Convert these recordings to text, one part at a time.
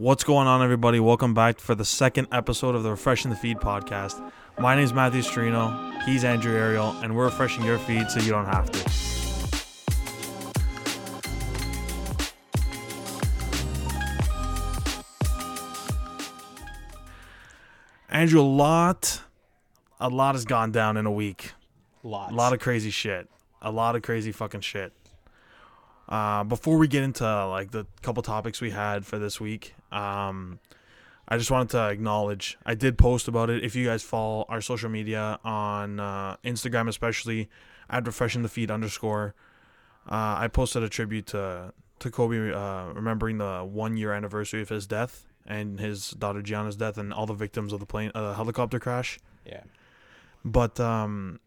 What's going on, everybody? Welcome back for the second episode of the Refreshing the Feed podcast. My name is Matthew Strino. He's Andrew Ariel, and we're refreshing your feed so you don't have to. Andrew, a lot, a lot has gone down in a week. Lots. A lot of crazy shit. A lot of crazy fucking shit. Uh, before we get into like the couple topics we had for this week, um, I just wanted to acknowledge I did post about it. If you guys follow our social media on uh, Instagram, especially at refreshing the feed underscore, uh, I posted a tribute to to Kobe, uh, remembering the one year anniversary of his death and his daughter Gianna's death and all the victims of the plane uh, helicopter crash. yeah. But um,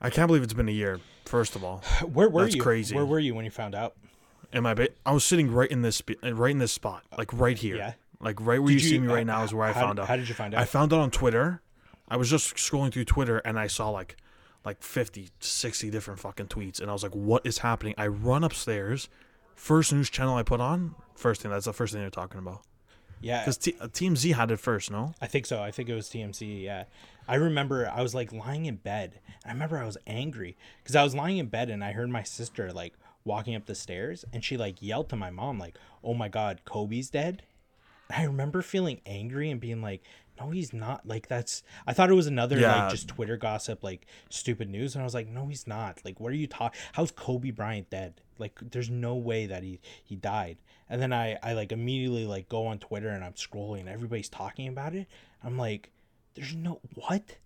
I can't believe it's been a year. First of all, Where were That's you? crazy. Where were you when you found out? in my ba- I was sitting right in this right in this spot, like right here, Yeah. like right where Did you, see me uh, right now is where I found out. How did you find out? I found out on Twitter. I was just scrolling through Twitter and I saw like like 50, 60 different fucking tweets and I was like, what is happening? I run upstairs. First news channel I put on. First thing. That's the first thing they're talking about. yeah. Because T- uh, TMZ had it first, no? I think so. I think it was TMZ. Yeah. I remember I was like lying in bed. I remember I was angry because I was lying in bed and I heard my sister like walking up the stairs and she like yelled to my mom like, "Oh my god, Kobe's dead." I remember feeling angry and being like, "No, he's not." Like that's I thought it was another Yeah. like just Twitter gossip like stupid news and I was like, "No, he's not." Like what are you talking How's Kobe Bryant dead? Like there's no way that he he died. And then I I like immediately like go on Twitter and I'm scrolling and everybody's talking about it. I'm like there's no what?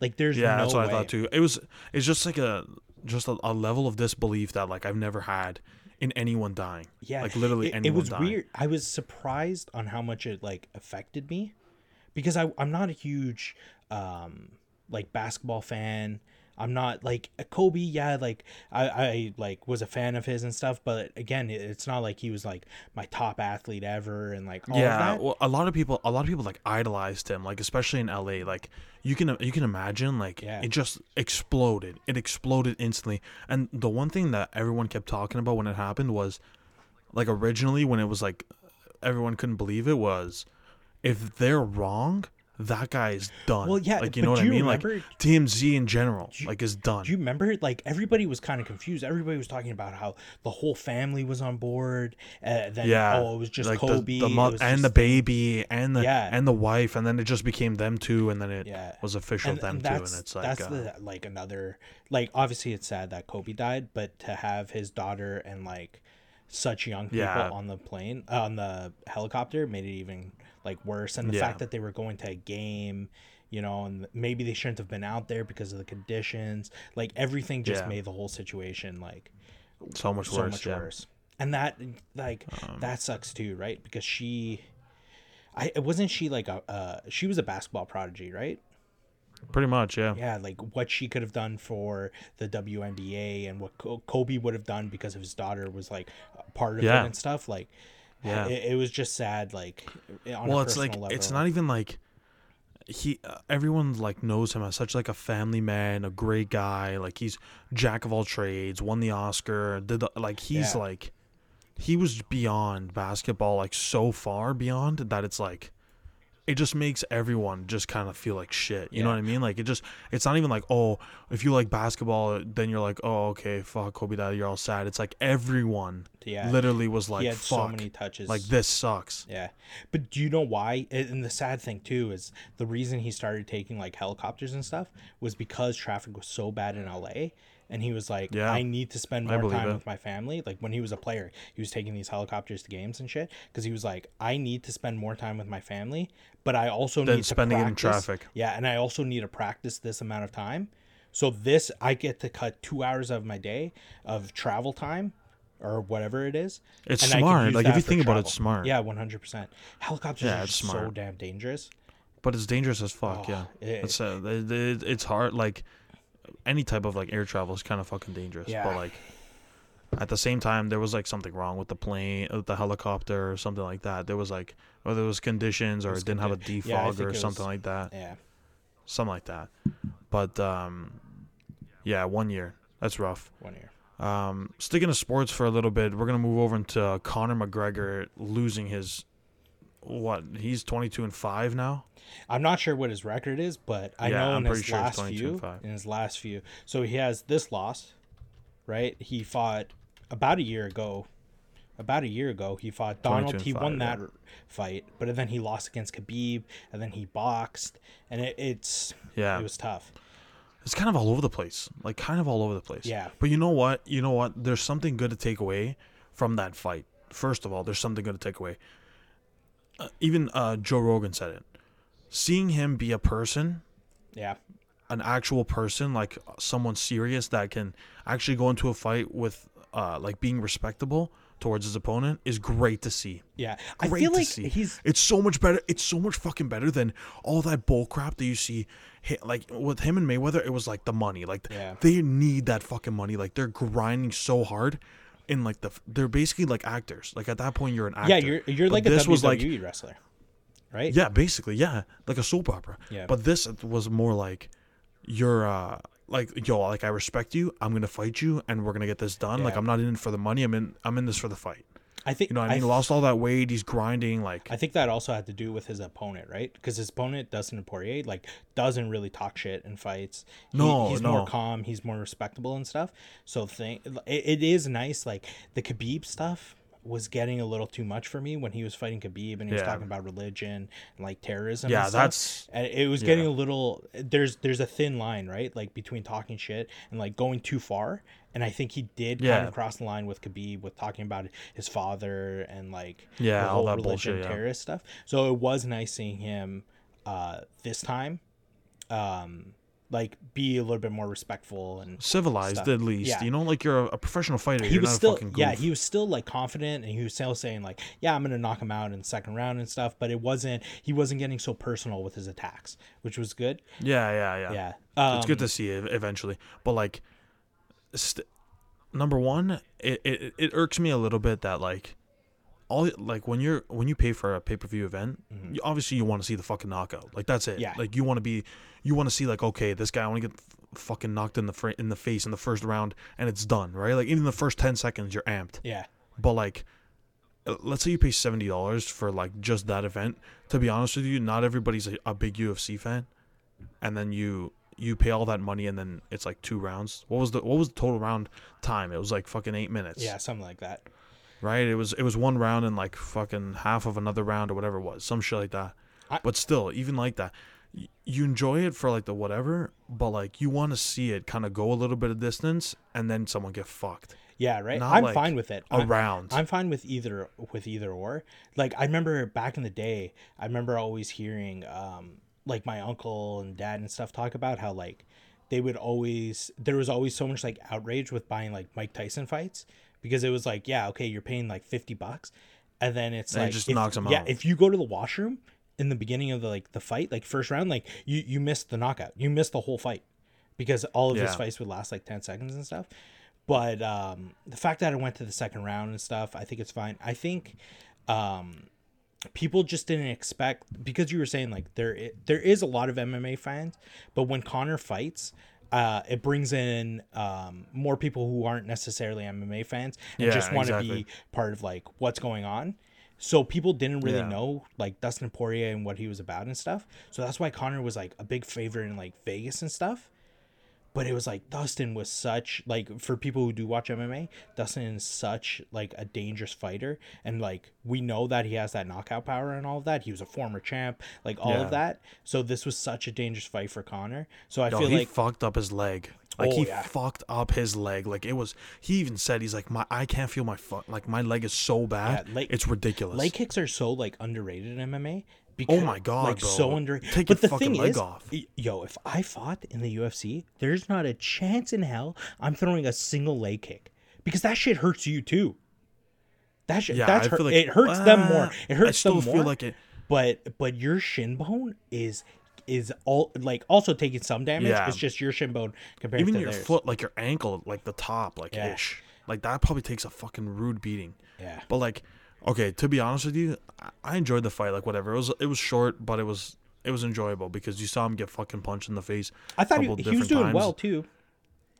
Like there's Yeah, no that's what way. I thought too. It was it's just like a just a, a level of disbelief that like I've never had in anyone dying. Yeah, like literally it, it was dying. weird. I was surprised on how much it like affected me, because I I'm not a huge um like basketball fan. I'm not like a Kobe. Yeah, like I I like was a fan of his and stuff. But again, it's not like he was like my top athlete ever and like all yeah, of that. well, a lot of people, a lot of people like idolized him, like especially in LA. Like you can, you can imagine, like Yeah. it just exploded. It exploded instantly. And the one thing that everyone kept talking about when it happened was, like originally when it was like, everyone couldn't believe it was, if they're wrong, that guy is done. Well, yeah, like you know what do I you mean. Like remember- TMZ in general, like is done. Do you remember? Like everybody was kind of confused. Everybody was talking about how the whole family was on board. Uh, then yeah, oh, it was just like Kobe. the, it mo- and just the baby and the Yeah. and the wife, and then it just became them two, and then it Yeah. was official and, them and too, and it's like that's uh, the like another like obviously it's sad that Kobe died, but to have his daughter and like such young people Yeah. on the plane uh, on the helicopter made it even like worse. And the Yeah. fact that they were going to a game, you know, and maybe they shouldn't have been out there because of the conditions. Like everything just Yeah. made the whole situation like so much so worse. much yeah. Um, worse. And that like that sucks too, right? Because she. I wasn't she like a uh, she was a basketball prodigy, right? Pretty much, yeah. yeah, like what she could have done for the WNBA and what Kobe would have done because of his daughter was like part of Yeah. it and stuff. Like, Yeah. it, it was just sad. Like, on Well, it's like personal it's not even like he. Uh, everyone like knows him as such like a family man, a great guy. Like he's jack of all trades, won the Oscar, did the, like he's Yeah. like he was beyond basketball, like so far beyond that it's like it just makes everyone just kind of feel like shit. You know what I mean? Like it just it's not even like, oh, if you like basketball, then you're like, oh, okay, fuck Kobe died, you're all sad. It's like everyone Yeah. literally was like, fuck, so many touches. like this sucks. Yeah, but do you know why? And the sad thing too is the reason he started taking like helicopters and stuff was because traffic was so bad in LA, and he was like, Yeah. I need to spend more time it. with my family. Like when he was a player, he was taking these helicopters to games and shit because he was like, I need to spend more time with my family, but I also Than need to spending it in traffic. Yeah, and I also need to practice this amount of time. So this, I get to cut two hours of my day of travel time. Or whatever it is. It's smart. Like, if you think about it, it's smart. Yeah, one hundred percent. Helicopters Yeah, are so damn dangerous. but it's dangerous as fuck. Oh, yeah, it- it's uh, it- it's hard. Like any type of like air travel is kind of fucking dangerous. Yeah. But like at the same time, there was like something wrong with the plane, with the helicopter, or something like that. There was like whether it was conditions or it didn't have a condi- yeah, defogger or something was- like that. Yeah, Something like that. But um, yeah, one year. That's rough. one year. Um, sticking to sports for a little bit, we're gonna move over into Conor McGregor losing his what he's 22 and 5 now I'm not sure what his record is, but I Yeah, know I'm in pretty his sure last 22 few, in his last few, so he has this loss, right? He fought about a year ago. About a year ago, he fought Donald. He won yeah. that fight, but then he lost against Khabib, and then he boxed, and it, it's yeah it was tough. it's kind of all over the place like kind of all over the place Yeah. but you know what you know what there's something good to take away from that fight first of all there's something good to take away uh, even uh, joe rogan said it seeing him be a person Yeah, an actual person like someone serious that can actually go into a fight with uh, like being respectable towards his opponent is great to see yeah. I great feel to like see. he's It's so much better. It's so much fucking better than all that bull crap that you see. Like with him and Mayweather, it was like the money. Like Yeah. they need that fucking money. Like they're grinding so hard, in like the they're basically like actors. Like at that point, you're an actor. yeah. You're you're But like a this WWE was like wrestler, right? yeah, basically yeah, like a soap opera. Yeah. But this was more like you're uh like yo like I respect you. I'm gonna fight you, and we're gonna get this done. Like I'm not in it for the money. I'm in. I'm in this for the fight. I think You know I mean? th- Lost all that weight. He's grinding. Like I think that also had to do with his opponent, right? Because his opponent, Dustin Poirier, like doesn't really talk shit in fights. He- No, he's no. more calm. He's more respectable and stuff. So thing, it, it is nice. Like the Khabib stuff was getting a little too much for me when he was fighting Khabib and he was Yeah. talking about religion and like terrorism. Yeah, and stuff. that's- and it was getting a little. There's there's a thin line, right? Like between talking shit and like going too far. And I think he did kind of cross the line with Khabib with talking about his father and like Yeah, the all that religion bullshit, yeah. terrorist stuff. So it was nice seeing him uh, this time, um, like be a little bit more respectful and civilized stuff. at least. Yeah. You know, like you're a, a professional fighter. he was still yeah he was still like confident and he was still saying like yeah I'm gonna knock him out in the second round and stuff. But it wasn't he wasn't getting so personal with his attacks, which was good. yeah, yeah, yeah. Yeah, um, it's good to see it eventually. But like, st- number one, it, it it irks me a little bit that like. All like when you're when you pay for a pay per view event, you, obviously you want to see the fucking knockout. Like that's it. Mm-hmm. Yeah. Like you want to be, you want to see like okay, this guy I want to get f- fucking knocked in the fr- in the face in the first round and it's done, right? Like even the first ten seconds you're amped. Yeah, But like, uh, let's say you pay seventy dollars for like just that event. To be honest with you, not everybody's a, a big UFC fan, and then you you pay all that money and then it's like two rounds. What was the what was the total round time? It was like fucking eight minutes. yeah, something like that. Right. It was it was one round and like fucking half of another round or whatever it was, some shit like that. I- but still, even like that, y- you enjoy it for like the whatever, but like you want to see it kind of go a little bit of distance and then someone get fucked Yeah, right. Not I'm like fine with it. Around. I'm fine with either with either or. Like I remember back in the day, I remember always hearing um like my uncle and dad and stuff talk about how like they would always there was always so much like outrage with buying like Mike Tyson fights because it was like, yeah, okay, you're paying like 50 bucks and then it's And it like just if- knocks 'em Yeah, out. if you go to the washroom in the beginning of the like the fight, like first round, like you you missed the knockout. You missed the whole fight because all of his fights would last like 10 seconds and stuff. But um, the fact that it went to the second round and stuff, I think it's fine. I think um, people just didn't expect because you were saying like there there is a lot of MMA fans, but when Conor fights, uh, it brings in um, more people who aren't necessarily MMA fans and Yeah, just want to exactly. be part of like what's going on. So people didn't really Yeah. know like Dustin Poirier and what he was about and stuff. So that's why Conor was like a big favorite in like Vegas and stuff but it was like Dustin was such like for people who do watch MMA, Dustin is such like a dangerous fighter, and like we know that he has that knockout power and all of that. He was a former champ, like all Yeah. of that. So this was such a dangerous fight for Conor. So I Yo, feel he like fucked up his leg. Like Oh, he yeah. fucked up his leg. Like it was. He even said he's like my I can't feel my foot. Like my leg is so bad. Yeah, leg- it's ridiculous. leg kicks are so like underrated in MMA. Because, Oh my God, like bro. so underrated. Take but your the fucking thing leg is, off. yo, if I fought in the UFC, there's not a chance in hell I'm throwing a single leg kick because that shit hurts you too. That shit, yeah, that's I hurt, feel like it hurts them more. Ah, It hurts I still them feel more. like it. but but your shin bone is is all like also taking some damage. Yeah. It's just your shin bone compared Even to your theirs. foot, like your ankle, like the top, like Yeah. ish. Like that probably takes a fucking rude beating. Yeah. But like, okay, to be honest with you, I- enjoyed the fight. Like whatever, it was it was short, but it was it was enjoyable because you saw him get fucking punched in the face. I thought he, couple he was doing times. well too.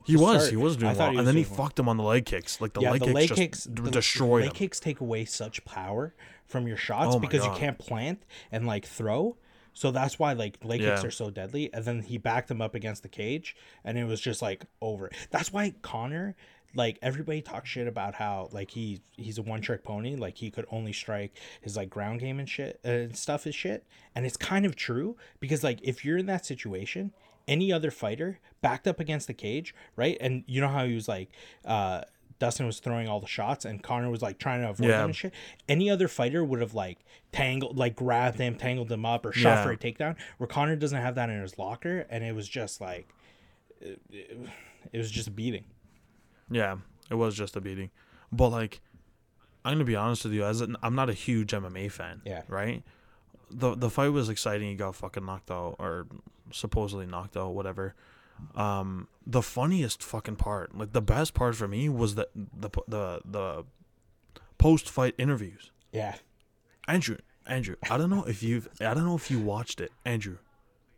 He was. start. He was doing well, he and then he well. fucked him on the leg kicks. Like the yeah, leg the kicks leg just kicks, d- the, destroyed leg him. kicks take away such power from your shots Oh because you can't plant and like throw. So that's why like leg kicks are so deadly. And then he backed him up against the cage, and it was just like over. That's why Conor, like everybody talks shit about how like he he's a one trick pony, like he could only strike his like ground game and shit uh, and stuff is shit. And it's kind of true because like if you're in that situation, any other fighter backed up against the cage, right? And you know how he was like, uh. Dustin was throwing all the shots and Conor was like trying to avoid Yeah. them and shit. Any other fighter would have like tangled, like grabbed him, tangled him up, or shot Yeah. for a takedown. Where Conor doesn't have that in his locker, and it was just like, it, it- it was just beating. Yeah, it was just a beating. But like, I'm gonna be honest with you. As an, I'm not a huge MMA fan. Yeah. Right. The the fight was exciting. He got fucking knocked out, or supposedly knocked out, whatever. Um, the funniest fucking part, like the best part for me, was the the the the post fight interviews. Yeah, Andrew, Andrew, I don't know if you've, I don't know if you watched it, Andrew.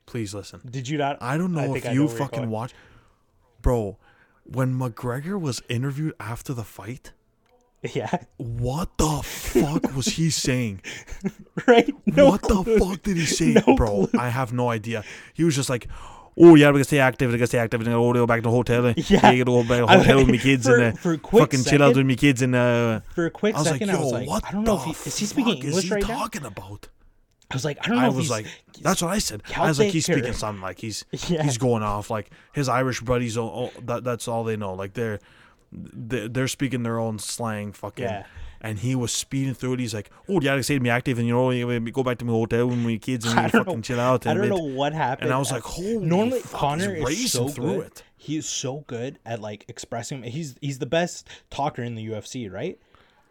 Please listen. did you not? I don't know think if you know fucking going. watch, bro. When McGregor was interviewed after the fight, Yeah, what the fuck was he saying? right. No what clue. the fuck did he say, No bro? clue. I have no idea. He was just like, "Oh yeah, we gotta stay active. We gotta stay active. And go go back to the hotel. And Yeah. you gotta go back to the I- hotel with my kids for- and uh, for a quick fucking chill out with my kids." And uh, For a quick I was like, "Yo, I was like, what I don't know if the he is he speaking English is he right now. talking about?" I was like, I don't know I if was he's like, that's what I said. I was like, he's speaking something like he's Yeah. he's going off like his Irish buddies. Oh, that that's all they know. Like they're they're, speaking their own slang, fucking. Yeah. And he was speeding through it. He's like, "Oh, yeah, I say to me active, and you know, we go back to my hotel with my kids and we fucking know- chill out." I don't know what happened. And I was Uh, like, "Holy normally fuck, Conor he's is so through good. it." He is so good at like expressing. He's he's the best talker in the UFC, right?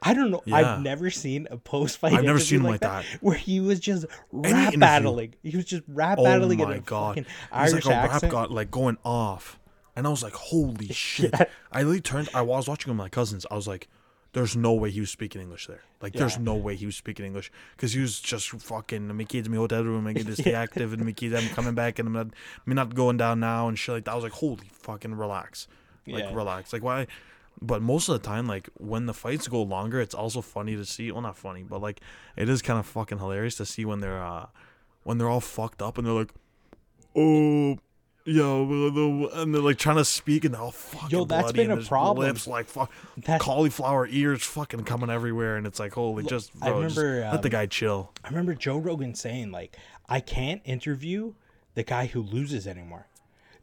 I don't know. Yeah. I've never seen a post fight. I've never seen him like that. where he was just rap battling. He was just rap Oh battling in my a god, he's Irish like a accent. rap god, like going off, and I was like, "Holy shit!" I literally turned. I was watching with my cousins. I was like, "There's no way he was speaking English there. Like, there's no way he was speaking English because he was just fucking my kids in my hotel room. I get to stay active, and my kids, I'm coming back, and I'm not, me not going down now, and shit like that. I was like, "Holy fucking relax, like Yeah. relax, like why?" But most of the time, like when the fights go longer, it's also funny to see. Well, not funny, but like it is kind of fucking hilarious to see when they're uh when they're all fucked up and they're like, oh. Yo, blah, blah, blah," and they're like trying to speak, and they're all fucking Yo, that's bloody, been and a problem. Lips like fuck, That- cauliflower ears, fucking coming everywhere, and it's like, holy, just I bro, just remember, let the um, guy chill. I remember Joe Rogan saying like, I can't interview the guy who loses anymore,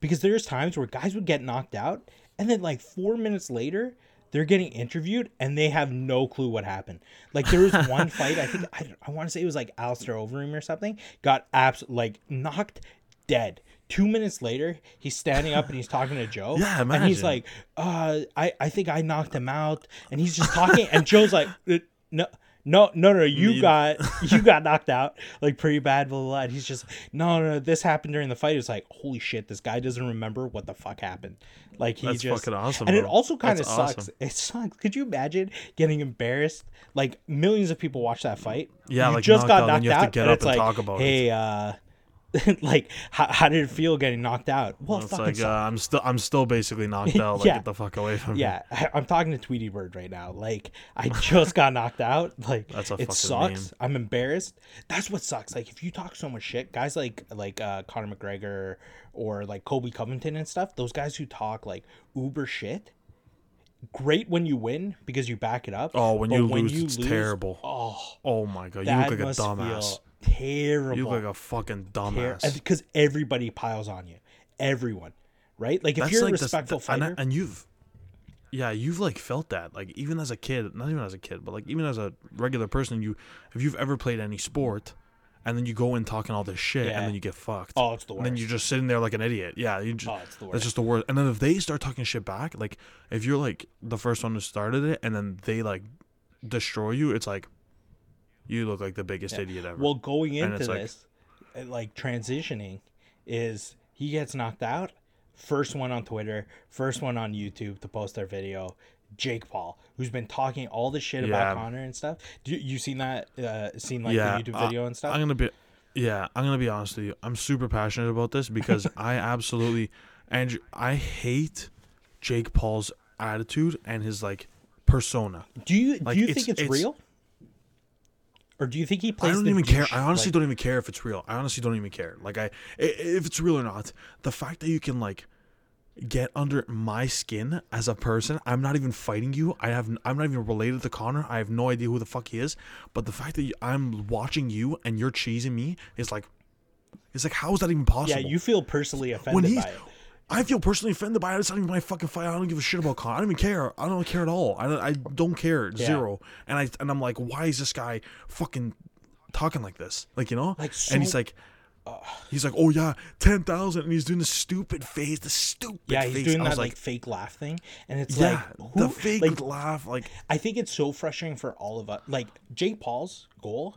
because there's times where guys would get knocked out, and then like four minutes later. They're getting interviewed and they have no clue what happened. Like there was one fight, I think I, I want to say it was like Alistair Overeem or something, got abs like knocked dead. Two minutes later, he's standing up and he's talking to Joe. Yeah, imagine. And he's like, uh, I, I think I knocked him out. And he's just talking. and Joe's like, "Uh, no, no, no, no, you got, you got knocked out like pretty bad, blah, blah, blah. And he's just, no, no, no, this happened during the fight. It's like, holy shit, this guy doesn't remember what the fuck happened. Like he That's just, fucking awesome, And it bro. also kind of That's sucks. awesome. It sucks. Could you imagine getting embarrassed? Like millions of people watch that fight. Yeah, you like just knocked got out, knocked and you have to out, get and up it's and like, talk about it. hey, uh, like how, how did it feel getting knocked out? Well, It's like uh. I'm still I'm still basically knocked out. Like Yeah. get the fuck away from me. Yeah, I, I'm talking to Tweety Bird right now. Like, I just got knocked out. Like, That's a it sucks. I'm embarrassed. That's what sucks. Like, if you talk so much shit, guys like like uh, Conor McGregor or like Colby Covington and stuff, those guys who talk like uber shit, great when you win because you back it up. Oh, when but you lose, it's terrible. Oh, Oh my god, you look like a dumbass. feel terrible. You look like a fucking dumbass. because everybody piles on you. Everyone, right? Like if That's you're a like the- respectful the- and, fighter, and you've yeah you've like felt that like even as a kid not even as a kid but like even as a regular person you if you've ever played any sport and then you go in talking all this shit Yeah. and then you get fucked Oh, it's the worst. and then you're just sitting there like an idiot yeah you just Oh, it's the worst. that's just the worst and then if they start talking shit back like if you're like the first one who started it and then they like destroy you it's like you look like the biggest idiot ever Well, going into it's like- this, uh, like transitioning, is he gets knocked out. First one on Twitter, first one on YouTube to post their video. Jake Paul, who's been talking all the shit Yeah. about Conor and stuff. Do you, you seen that? Uh, seen like yeah the YouTube I- video and stuff? i'm gonna be yeah i'm gonna be honest with you i'm super passionate about this because i absolutely andrew i hate Jake Paul's attitude and his like persona. Do you Like, do you it's- think it's, it's- real? Or do you think he plays? I don't even care. I honestly like- don't even care if it's real. I honestly don't even care. Like I, i- if it's real or not, the fact that you can like get under my skin as a person, I'm not even fighting you. I have, I'm not even related to Conor. I have no idea who the fuck he is. But the fact that you, I'm watching you and you're cheesing me is like, it's like how is that even possible? Yeah, you feel personally offended when by it. I feel personally offended by it. It's not even my fucking fight. I don't give a shit about Con. I don't even care. I don't care at all. I don't, I don't care. Zero. And I and I'm like, why is this guy fucking talking like this? Like you know? Like, and he's so- like, he's like, oh yeah, ten thousand, and he's doing the stupid face, the stupid Yeah, he's face. doing that like, like, fake laugh thing, and it's yeah, like the who- fake like, laugh. Like I think it's so frustrating for all of us. Like Jake Paul's goal,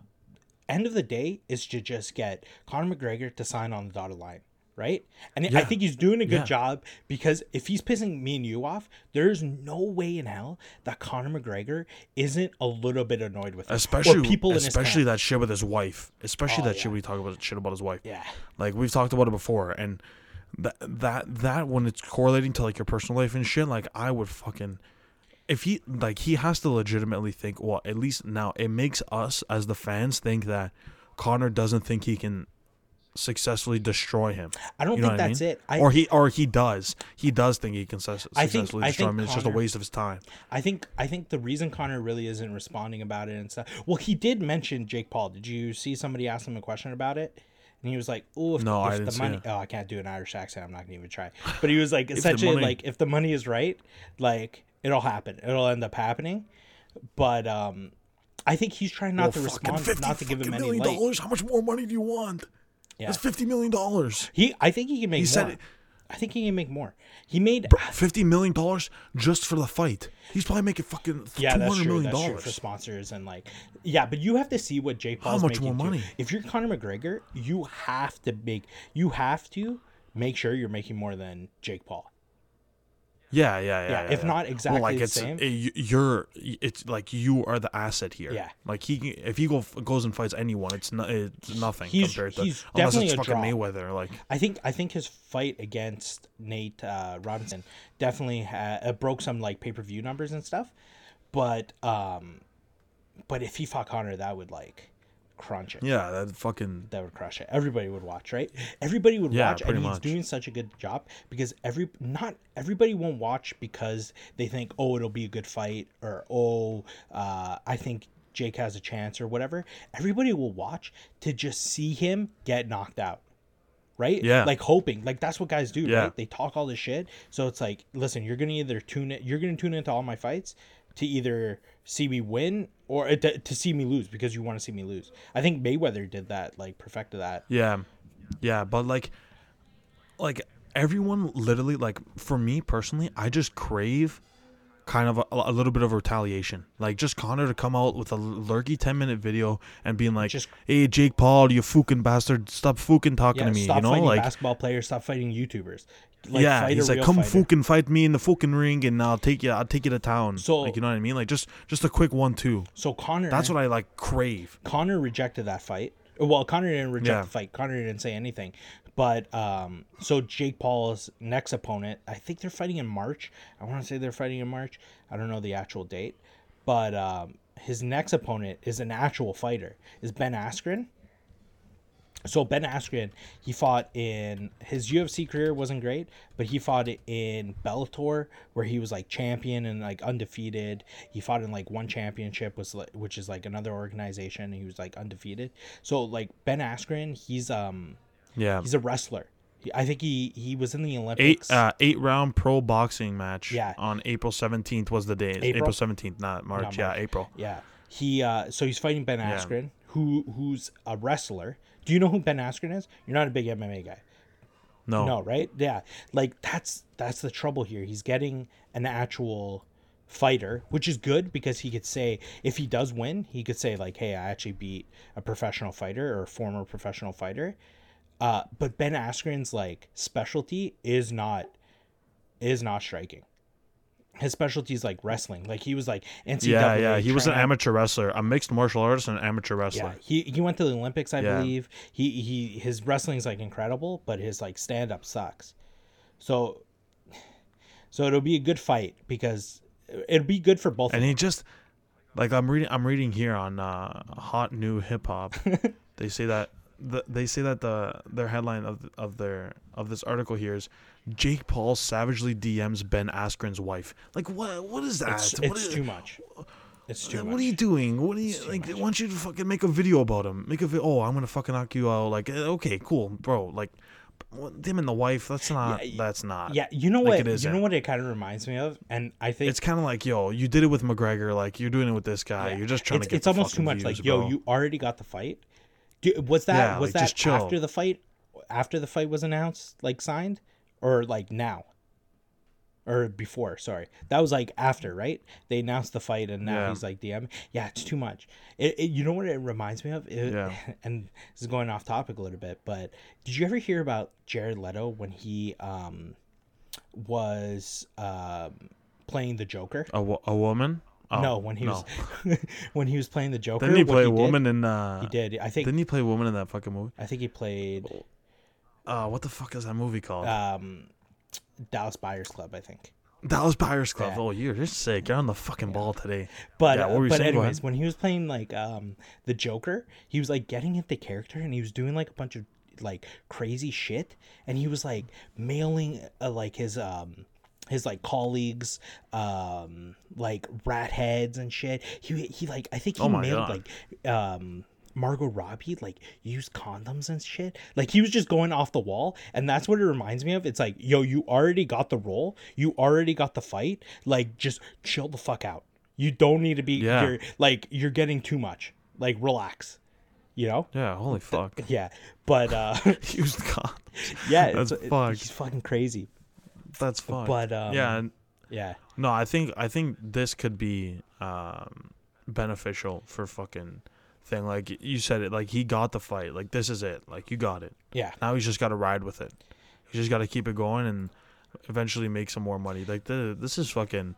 end of the day, is to just get Conor McGregor to sign on the dotted line, right? And I think he's doing a good Yeah. job because if he's pissing me and you off, there's no way in hell that Conor McGregor isn't a little bit annoyed with him. especially people in his especially that shit with his wife. Especially Oh, that shit we talk about shit about his wife. Yeah. Like we've talked about it before, and that that that when it's correlating to like your personal life and shit, like I would fucking if he like he has to legitimately think. Well, at least now it makes us as the fans think that Conor doesn't think he can successfully destroy him. I don't You know think what I that's mean? it. I, or he or he does. He does think he can sus- I think- successfully I destroy think him. It's just a waste of his time. I think I think the reason Conor really isn't responding about it and stuff. Well, he did mention Jake Paul. Did you see somebody ask him a question about it? And he was like, "Oh, if, No, if I didn't the money, oh, I can't do an Irish accent. I'm not gonna even try." But he was like, essentially, money- like, if the money is right, like, it'll happen. It'll end up happening. But um, I think he's trying not to Well, fucking respond, not to give him any light. dollars. How much more money do you want? Yeah. That's fifty million dollars. He, I think he can make He more. said I think he can make more. He made Fifty million dollars just for the fight. He's probably making fucking Yeah, two hundred. That's true for sponsors and like, yeah, but you have to see what Jake Paul's much making more too. money? If you're Conor McGregor, you have to make you have to make sure you're making more than Jake Paul. Yeah, yeah, yeah. Yeah, yeah, if yeah. not exactly well, like the it's same. it- you- you're it's like you are the asset here. Yeah. like he if he go goes and fights anyone, it's not it's nothing He's- compared to he's unless definitely it's a fucking draw. Mayweather. Like I think I think his fight against Nate uh, Robinson definitely ha- uh, broke some like pay per view numbers and stuff, but um, but if he fought Conor, that would like crunch it. yeah, that fucking that would crush it. Everybody would watch, right? Everybody would Yeah, watch, and pretty he's much. doing such a good job because every not everybody won't watch because they think, oh, it'll be a good fight, or oh, uh, I think Jake has a chance, or whatever. Everybody will watch to just see him get knocked out. Right? Yeah. Like hoping. Like that's what guys do, Yeah. right? They talk all this shit. So it's like, listen, you're gonna either tune it you're gonna tune into all my fights to either see me win or to, to see me lose because you want to see me lose. I think Mayweather did that, like perfected that. yeah, yeah. But like, like everyone literally like for me personally, I just crave kind of a, a little bit of retaliation. Like just Conor to come out with a lurky ten minute video and being like, Just- "Hey Jake Paul, you fucking bastard, stop fucking talking Yeah, to me," stop you know, fighting like. basketball players, stop fighting YouTubers. Like, yeah, he's like, come fighter." fucking fight me in the fucking ring, and I'll take you. I'll take you to town. So- like, you know what I mean? Like, just just a quick one two. So Conor, That's what I like crave. Conor rejected that fight. Well, Conor didn't reject Yeah. the fight. Conor didn't say anything. But um, so Jake Paul's next opponent, I think they're fighting in March. I want to say they're fighting in March. I don't know the actual date, but um, his next opponent is an actual fighter. Is Ben Askren. So Ben Askren, he fought in his UFC career wasn't great, but he fought in Bellator where he was like champion and like undefeated. He fought in like one championship was which is like another organization. And he was like undefeated. So like Ben Askren, he's um Yeah, he's a wrestler. I think he he was in the eight Olympics. uh eight round pro boxing match. Yeah. on April seventeenth was the day. April? Seventeenth, not March. Yeah, April. Yeah. He uh so he's fighting Ben Yeah. Askren, who who's a wrestler. Do you know who Ben Askren is? You're not a big MMA guy. No, No, right? Yeah. Like that's that's the trouble here. He's getting an actual fighter, which is good because he could say if he does win, he could say like, "Hey, I actually beat a professional fighter or a former professional fighter." Uh, but Ben Askren's like specialty is not is not striking. His specialty is like wrestling. Like he was like NCAA. Yeah, yeah. He was an out- amateur wrestler, a mixed martial artist, and an amateur wrestler. yeah, he he went to the Olympics, I Yeah. believe. He he his wrestling's like incredible, but his like stand up sucks. So So it'll be a good fight because it'll be good for both. and of he just like I'm reading I'm reading here on uh, hot new hip hop. they say that the, they say that the their headline of of their of this article here is Jake Paul savagely DMs Ben Askren's wife. Like what what is that? It's, it's is, too much. It's too what much. What are you doing? What are you like? much. Why don't you fucking make a video about him? Make a video. Oh, I'm gonna fucking knock you out. Like, eh, okay, cool, bro. Like, him and the wife. That's not. Yeah, that's not. yeah, you know Like, what? it you know what it kind of reminds me of, and I think It's kind of like, yo, you did it with McGregor. Like, you're doing it with this guy. Yeah. You're just trying it's, to get. It's almost too much. views, like, yo, you already got the fight. Do, was that Yeah, was like, that just chill. after the fight? After the fight was announced, like signed, or like now, or before? Sorry, that was like after, right? They announced the fight, and now Yeah. he's like DM. Yeah, it's too much. It, it, you know what it reminds me of? It- Yeah. And this is going off topic a little bit, but did you ever hear about Jared Leto when he um was um playing the Joker? a, wo- a woman. Oh, no, when he no. was when he was playing the Joker. Didn't he play a did- woman in? Uh, He did. I think. Didn't he play a woman in that fucking movie? I think he played Uh, what the fuck is that movie called? um, Dallas Buyers Club. I think. Dallas Buyers Club. yeah. Oh, you're just sick. You're on the fucking ball today. But Yeah, uh, what were you but? Anyways, when he was playing like um the Joker, he was like getting into character and he was doing like a bunch of like crazy shit and he was like mailing uh, like his um his like colleagues um like rat heads and shit he he like i think he Oh mailed God. like um Margot Robbie like used condoms and shit. Like he was just going off the wall, and that's what it reminds me of. It's like, yo, you already got the role, you already got the fight. Like, just chill the fuck out. You don't need to be. Yeah. You're, like you're getting too much. Like relax. You know. Yeah. Holy fuck. Yeah, but uh, Used con. yeah, That's it's, it- he's fucking crazy. That's fucked. But, um, yeah. Yeah, no, I think I think this could be um, beneficial for fucking thing. Like you said it. Like he got the fight. Like this is it. Like you got it. yeah, Now he's just got to ride with it. He's just got to keep it going and eventually make some more money. Like the, this is fucking.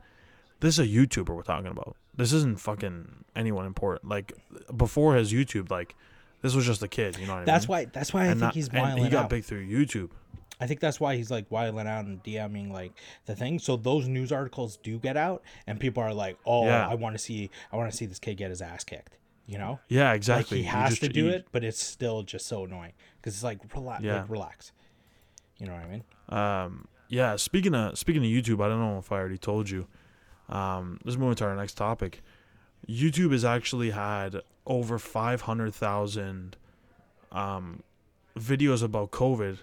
This is a YouTuber we're talking about. This isn't fucking anyone important. Like before his YouTube, like this was just a kid. You know what that's I mean? That's why. That's why I And think not- he's and he got out. big through YouTube. I think that's why he's like wiling out and DMing like the thing. So those news articles do get out, and people are like, "Oh, Yeah. I want to see, I want to see this kid get his ass kicked." You know, Yeah, like exactly. he has just- to do you- it, but it's still just so annoying because it's like relax, Yeah. like, relax. You know what I mean? Um, yeah. Speaking of speaking of YouTube, I don't know if I already told you. Um, let's move into our next topic. YouTube has actually had over five hundred thousand um, videos about COVID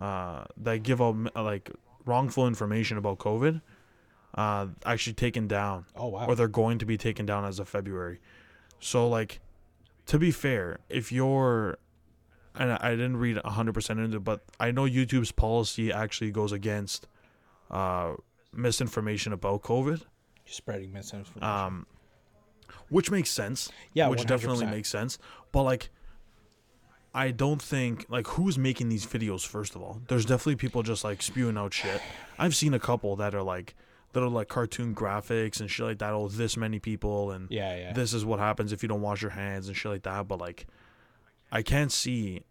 uh, that give out uh, like wrongful information about COVID. Uh, actually taken down, Oh wow. or they're going to be taken down as of February. So like, to be fair, if you're and I didn't read 100% into it, but I know YouTube's policy actually goes against uh, misinformation about COVID, You're spreading misinformation. um, which makes sense. yeah, which definitely 100%. makes sense. But like, I don't think like who's making these videos. First of all, there's definitely people just like spewing out shit. I've seen a couple that are like that are like cartoon graphics and shit like that. Oh, this many people and Yeah, yeah. this is what happens if you don't wash your hands and shit like that. But like, I can't see,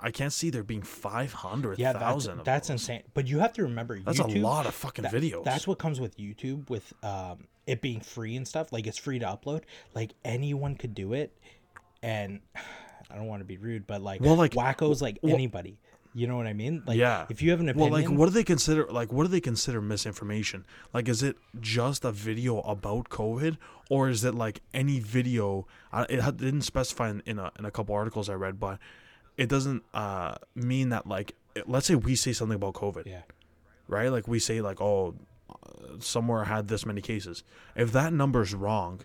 I can't see there being five hundred yeah, that's, that's insane. But you have to remember, That's YouTube, a lot of fucking that- videos. That's what comes with YouTube with um it being free and stuff. Like it's free to upload. Like anyone could do it, and I don't want to be rude, but like Well, like, wackos, like well- anybody. You know what I mean? Like Yeah. if you have an opinion, well, like, what do they consider? Like, what do they consider misinformation? Like, is it just a video about COVID, or is it like any video? I, it didn't specify in, in a in a couple articles I read, but it doesn't uh, mean that like, let's say we say something about COVID, yeah, right? Like we say like, oh, uh, somewhere had this many cases. If that number's wrong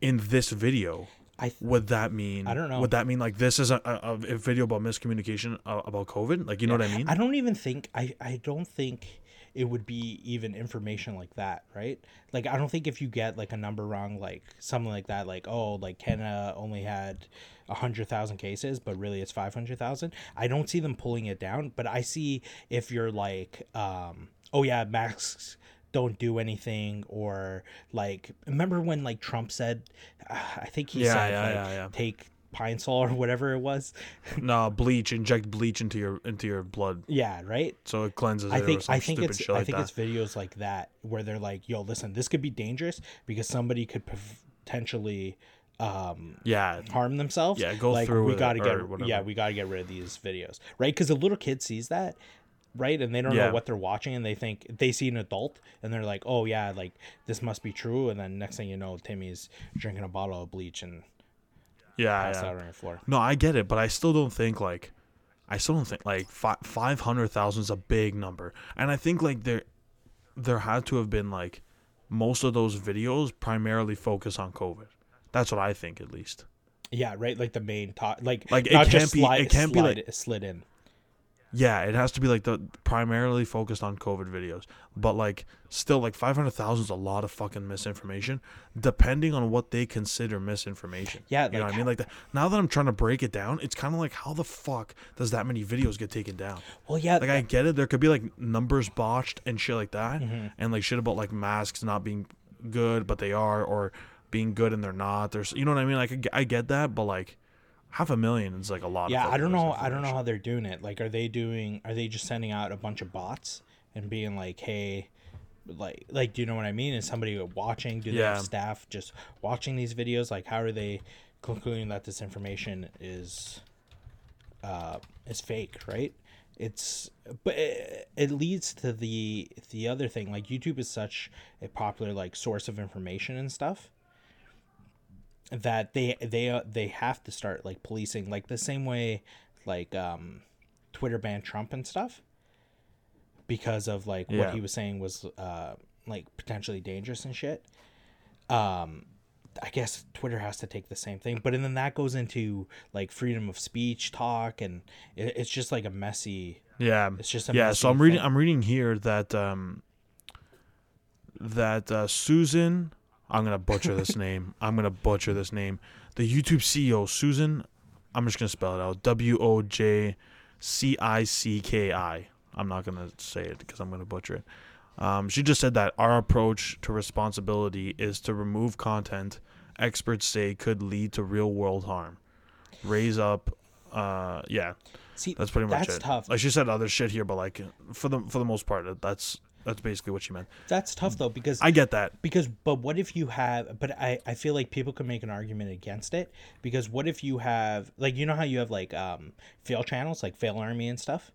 in this video, I th- would that mean? I don't know. Would that mean like this is a, a, a video about miscommunication uh, about COVID? Like you know what I mean? I don't even think I I don't think it would be even information like that, right? Like I don't think if you get like a number wrong, like something like that, like oh, like Canada only had a hundred thousand cases, but really it's five hundred thousand. I don't see them pulling it down, but I see if you're like, um, oh yeah, masks don't do anything, or like remember when like Trump said, uh, I think he Yeah, said yeah, like yeah, take pine sol or whatever it was. no bleach. Inject bleach into your into your blood Yeah, right. so it cleanses I think I think it's I like think that. it's videos like that where they're like, "Yo, listen, this could be dangerous because somebody could potentially um, yeah, harm themselves." Yeah, go like, through We gotta get whatever. yeah, we gotta get rid of these videos, right? Because the little kid sees that, right, and they don't Yeah. know what they're watching, and they think they see an adult, and they're like, "Oh yeah, like this must be true," and then next thing you know, Timmy's drinking a bottle of bleach and yeah, yeah. out on your floor. No, I get it, but I still don't think like, I still don't think like fi- five hundred thousand is a big number, and I think like there, there had to have been like, most of those videos primarily focus on COVID. That's what I think, at least. Yeah, right. Like the main top, like Like, it can't be- it can't be, slide- like- slid in. Yeah, it has to be like the primarily focused on COVID videos, but like still like five hundred thousand is a lot of fucking misinformation, depending on what they consider misinformation. Yeah, you know what I mean. Like that. Now that I'm trying to break it down, it's kind of like how the fuck does that many videos get taken down? Well, yeah, Like I get it, there could be like numbers botched and shit like that, Mm-hmm. and like shit about like masks not being good, but they are, or being good and they're not. There's, you know what I mean? Like I get that, but like half a million is like a lot. yeah i don't know i don't know how they're doing it. Like are they doing are they just sending out a bunch of bots and being like hey like like do you know what i mean? Is somebody watching? Do they Yeah. have staff just watching these videos? Like how are they concluding that this information is uh is fake right? It's but it, it leads to the the other thing. Like youtube is such a popular like source of information and stuff that they they uh, they have to start like policing like the same way like um Twitter banned Trump and stuff because of like Yeah. what he was saying was uh like potentially dangerous and shit. Um I guess Twitter has to take the same thing, but and then that goes into like freedom of speech talk and it, it's just like a messy Yeah, It's just a yeah. So I'm reading. thing. I'm reading here that um that uh, Susan. I'm gonna butcher this name. I'm gonna butcher this name. The YouTube CEO Susan. I'm just gonna spell it out. W O J C I C K I. I'm not gonna say it because I'm gonna butcher it. Um, she just said that our approach to responsibility is to remove content experts say could lead to real world harm. Raise up. Uh, yeah. See, That's pretty much that's it. tough. Like she said other shit here, but like for the for the most part, that's that's basically what she meant. That's tough though because I get that. because but what if you have but I, I feel like people can make an argument against it because what if you have like you know how you have like um fail channels like fail army and stuff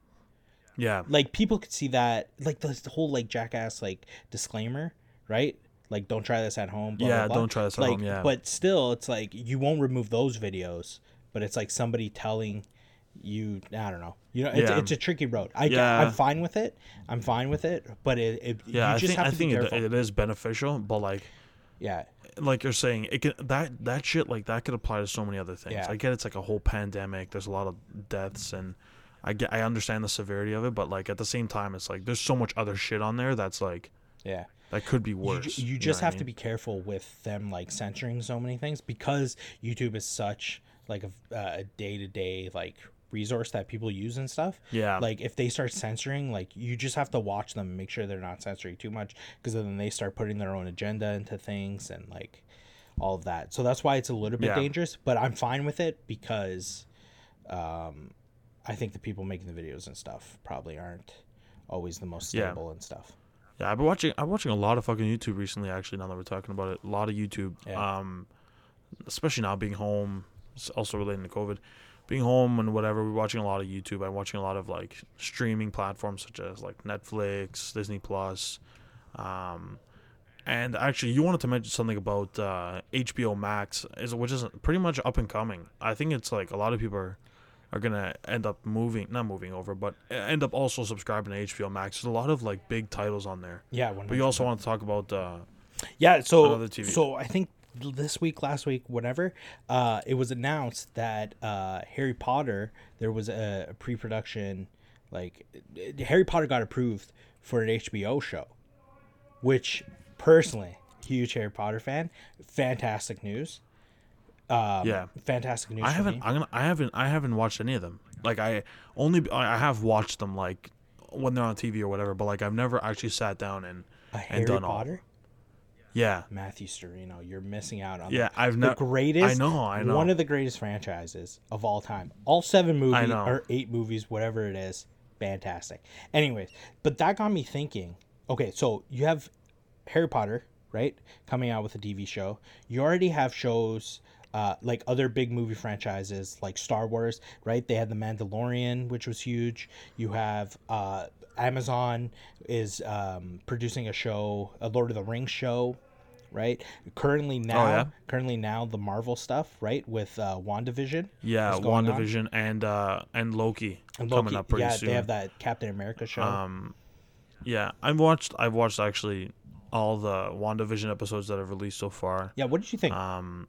Yeah. like people could see that like the, whole like jackass like disclaimer right like don't try this at home blah, Yeah, blah, blah. don't try this at like, home, yeah. but still it's like you won't remove those videos but it's like somebody telling you i don't know you know it's, Yeah. it's a tricky road i Yeah. i'm fine with it i'm fine with it but it, it Yeah, you I just think have I think it, it is beneficial, but like yeah like you're saying, it can that that shit like that could apply to so many other things. Yeah. I get it's like a whole pandemic. There's a lot of deaths, and I get I understand the severity of it, but like at the same time, it's like there's so much other shit on there that's like yeah that could be you, worse. you know just what I have to be careful with them like censoring so many things because youtube is such like a, uh, a day-to-day like resource that people use and stuff Yeah. like if they start censoring like you just have to watch them and make sure they're not censoring too much because then they start putting their own agenda into things and like all of that so that's why it's a little bit Yeah. dangerous but i'm fine with it because um i think the people making the videos and stuff probably aren't always the most Yeah. stable and stuff Yeah, I've been watching. I'm watching a lot of fucking YouTube recently. Actually, now that we're talking about it, a lot of YouTube. Yeah. Um, especially now being home, it's also relating to COVID, being home and whatever. We're watching a lot of YouTube. I'm watching a lot of like streaming platforms such as like Netflix, Disney Plus, um, and actually, you wanted to mention something about uh, HBO Max, is which is pretty much up and coming. I think it's like a lot of people are are gonna end up moving, not moving over, but end up also subscribing to HBO Max. There's a lot of like big titles on there. yeah But you also want to talk about uh, Yeah, so so I think this week, last week, whatever, uh, it was announced that uh, Harry Potter there was a, a pre-production, like uh, Harry Potter got approved for an HBO show, which personally, huge Harry Potter fan, fantastic news. Um, Yeah. fantastic news. I haven't. I'm gonna, I haven't I haven't watched any of them. Like I only I have watched them like when they're on TV or whatever, but like I've never actually sat down and and done all. Yeah. Matthew Storino. You're missing out on Yeah, the, I've the never. greatest. I know, I know. One of the greatest franchises of all time. All seven movies know. or eight movies, whatever it is. Fantastic. Anyways, but that got me thinking. Okay, so you have Harry Potter, right? Coming out with a TV show. You already have shows uh, like other big movie franchises like Star Wars, right? They had The Mandalorian, which was huge. You have uh, Amazon is um, producing a show, a Lord of the Rings show, right? Currently now, yeah? currently now the Marvel stuff, right? With uh, WandaVision. Yeah, is going on. WandaVision and uh and Loki, And coming up pretty yeah, soon. they have that Captain America show. Um, yeah, I've watched. I've watched actually all the WandaVision episodes that have released so far. yeah, what did you think? Um,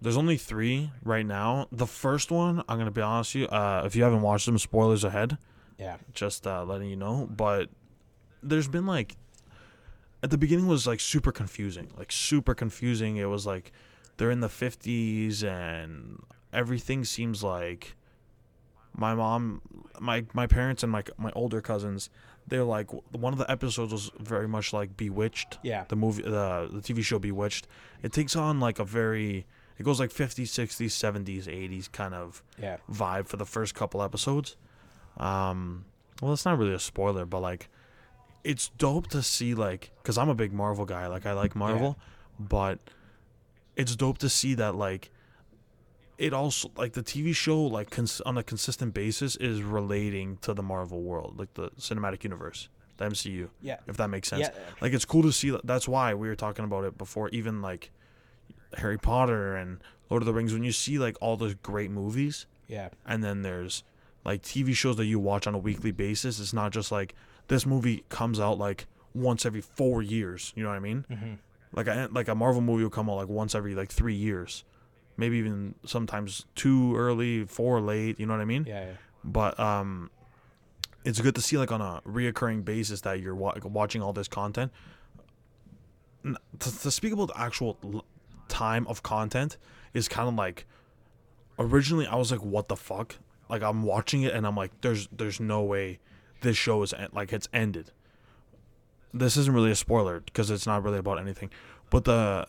there's only three right now. The first one, I'm gonna be honest with you. Uh, if you haven't watched them, spoilers ahead. Yeah, Just uh, letting you know. But there's been like, at the beginning was like super confusing. Like super confusing. It was like they're in the 50s and everything seems like my mom my my parents and my my older cousins they're like one of the episodes was very much like bewitched Yeah. the movie the the tv show bewitched it takes on like a very it goes like 50s 60s 70s 80s kind of yeah, vibe for the first couple episodes um well it's not really a spoiler but like it's dope to see like because i'm a big marvel guy like i like marvel but it's dope to see that like it also like the tv show like cons- on a consistent basis is relating to the marvel world like the cinematic universe the mcu yeah, if that makes sense. Yeah. like it's cool to see that's why we were talking about it before even like harry potter and lord of the rings when you see like all those great movies yeah, and then there's like TV shows that you watch on a weekly basis. It's not just like this movie comes out like once every four years. You know what I mean? Mhm. Like a like a Marvel movie will come out like once every like three years, maybe even sometimes two early, four late. You know what I mean? yeah, yeah. But um, it's good to see like on a reoccurring basis that you're wa- watching all this content. N- To, to speak about the actual l- time of content is kind of like originally I was like, what the fuck? Like I'm watching it and I'm like, there's there's no way this show is en- like it's ended. This isn't really a spoiler because it's not really about anything, but the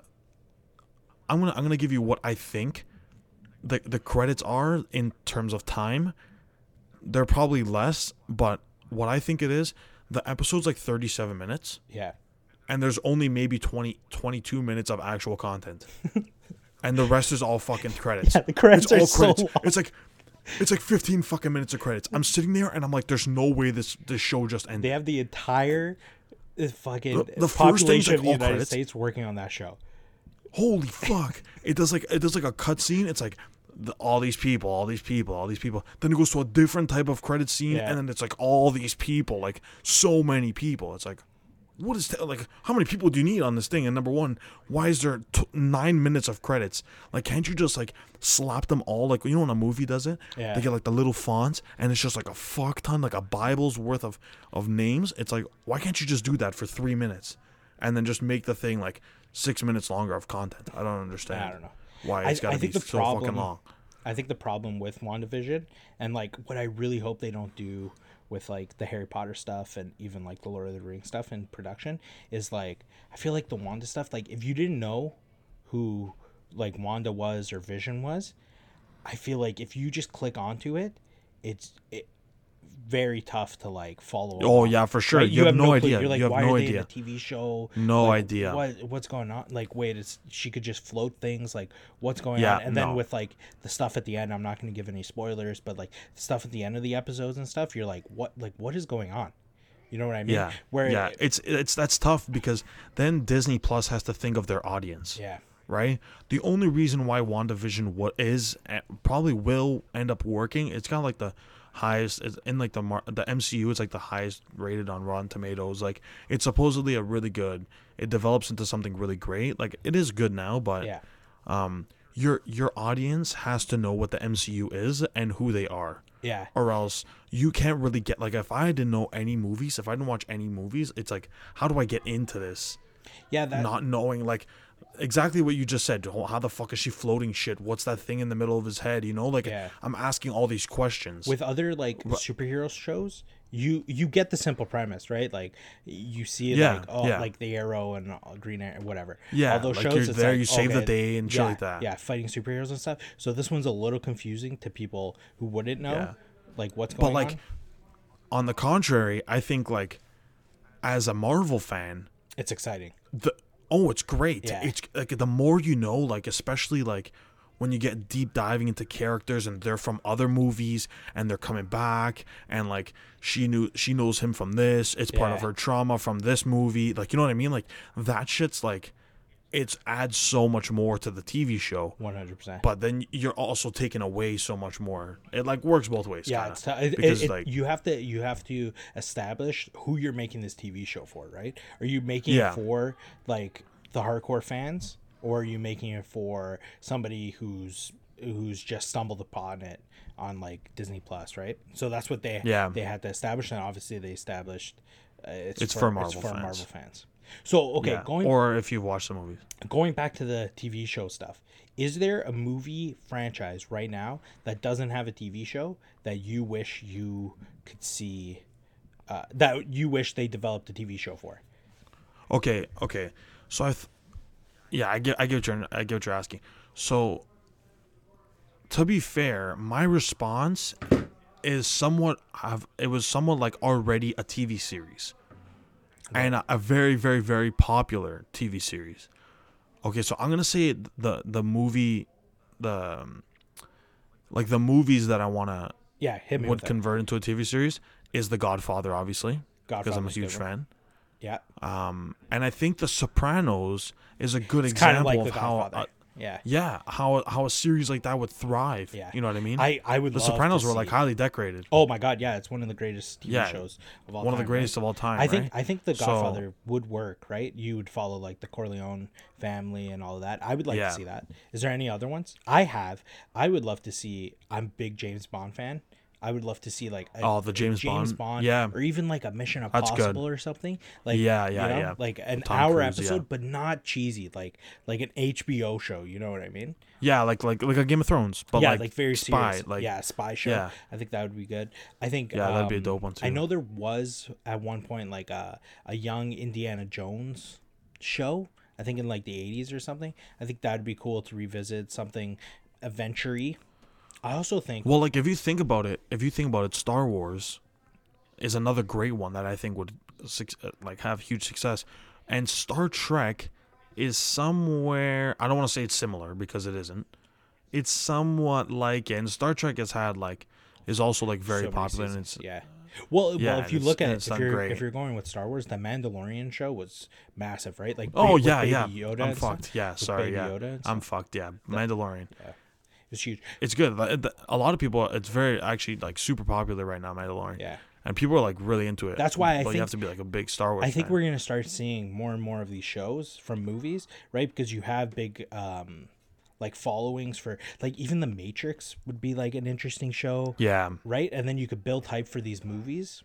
I'm gonna I'm gonna give you what I think the the credits are in terms of time. They're probably less, but what I think it is, the episode's like 37 minutes yeah. and there's only maybe 20 22 minutes of actual content. and the rest is all fucking credits. Yeah, the credits it's all are so long. It's like it's like 15 fucking minutes of credits. I'm sitting there and I'm like there's no way this this show just ended. They have the entire uh, fucking The- the population like, of the United credits. States working on that show. holy fuck it does like it does like a cutscene it's like the, all these people all these people all these people then it goes to a different type of credit scene Yeah. and then it's like all these people like so many people it's like what is that like how many people do you need on this thing? And number one why is there t- nine minutes of credits? Like can't you just like slap them all? Like you know when a movie does it? Yeah. they get like the little fonts and it's just like a fuck ton like a bible's worth of of names? It's like why can't you just do that for three minutes and then just make the thing like six minutes longer of content? I don't understand I don't know. why it's got to be the so fucking long. I think the problem with WandaVision and like what I really hope they don't do with like the Harry Potter stuff and even like the Lord of the Rings stuff in production is like I feel like the Wanda stuff like if you didn't know who like Wanda was or Vision was, I feel like if you just click onto it, it's it very tough to like follow. Oh, along, yeah, for sure. right? You have no clue. idea. You're like, You have why no are they idea. in a TV show? No Like, idea. What what's going on? Like, wait, it's she could just float things. Like, what's going Yeah, on? And then with like the stuff at the end, I'm not going to give any spoilers, but like stuff at the end of the episodes and stuff, you're like, what? Like, what is going on? You know what I mean? yeah Where yeah it's it's that's tough because then disney plus has to think of their audience yeah, right? The only reason why WandaVision what is eh, probably will end up working, it's kind of like the highest in like the the MCU. It's like the highest rated on Rotten Tomatoes. Like it's supposedly a really good. It develops into something really great. Like it is good now, but yeah, um, your your audience has to know what the MCU is and who they are yeah, or else you can't really get like if I didn't know any movies, if I didn't watch any movies, it's like how do I get into this? yeah. That not knowing like exactly what you just said. Oh, How the fuck is she floating shit? What's that thing in the middle of his head? You know, like Yeah. I'm asking all these questions. with other like superhero shows you you get the simple premise right like you see Yeah, like oh yeah. like the arrow and green arrow whatever Yeah, all those like shows you're there, like, you oh, save the day and shit yeah, like that. yeah fighting superheroes and stuff so this one's a little confusing to people who wouldn't know like what's going on. but like, on on the contrary, I think like, as a Marvel fan, it's exciting the oh, it's great. Yeah. It's like the more you know, like especially like when you get deep diving into characters and they're from other movies and they're coming back and like she knew she knows him from this. It's part of her trauma from this movie. Like you know what I mean? Like that shit's like it's adds so much more to the TV show. 100% But then you're also taking away so much more. It like works both ways. yeah kinda. it's t- it, because it- like you have to you have to establish who you're making this tv show for right are you making Yeah. it for like the hardcore fans or are you making it for somebody who's who's just stumbled upon it on like disney plus right so that's what they Yeah. they had to establish and obviously they established uh, it's, It's for, for it's for fans. marvel fans so okay yeah. going or if you've watched the movies. going back to the TV show stuff, is there a movie franchise right now that doesn't have a TV show that you wish you could see, uh, that you wish they developed a TV show for? Okay, okay. So I, th- yeah, I get, I get what you're, I get what you're asking. So, to be fair, my response is somewhat, have it was somewhat like already a TV series, and a, a very, very, very popular TV series. Okay, so I'm gonna say the the movie, the, um, like the movies that I wanna Yeah, hit me would convert into a TV series is The Godfather, obviously, because I'm a huge fan. Yeah, Um, and I think The Sopranos is a good it's kind of example like of how, yeah, yeah, how how a series like that would thrive. Yeah. you know what I mean. I I would. the Sopranos were like highly decorated, Oh my god, yeah, it's one of the greatest TV Yeah, shows of all one of time, the greatest right? of all time. I think right? I think the So- Godfather would work, right? You would follow like the Corleone family and all of that. I would like Yeah. to see that. Is there any other ones? I have. I would love to see. I'm a big James Bond fan. I would love to see like a, Oh, the a James Bond? Yeah. or even like a Mission Impossible or something. Like Yeah, you yeah, know, yeah. like an Tom hour Cruise, yeah. episode, but not cheesy, like like an HBO show. You know what I mean? yeah, like like like a Game of Thrones, but yeah, like, like, very spy, serious. like yeah, spy show. yeah. I think that would be good. I think Yeah, that'd be a um, dope one, too. I know there was at one point like a a young Indiana Jones show. I think in like the eighties or something. I think that'd be cool to revisit something adventure-y. I also think Well, like if you think about it, if you think about it, Star Wars is another great one that I think would uh, like have huge success, and Star Trek is somewhere. I don't want to say it's similar because it isn't. It's somewhat like it, and Star Trek has had like is also like very so popular, and it's yeah. Well, Yeah, well, if you look at it, if you're great. if you're going with Star Wars, the Mandalorian show was massive, right? Like oh yeah, yeah. Yoda I'm fucked. Yeah, sorry, yeah, Yoda I'm fucked. Yeah, Mandalorian. It was huge. It's good. A lot of people. It's very actually like super popular right now, Mandalorian. Yeah. and people are like really into it. That's why I but you have to be like a big Star Wars. I think fan. we're gonna start seeing more and more of these shows from movies, right? Because you have big um like followings for like even the Matrix would be like an interesting show, Yeah, right? And then you could build hype for these movies,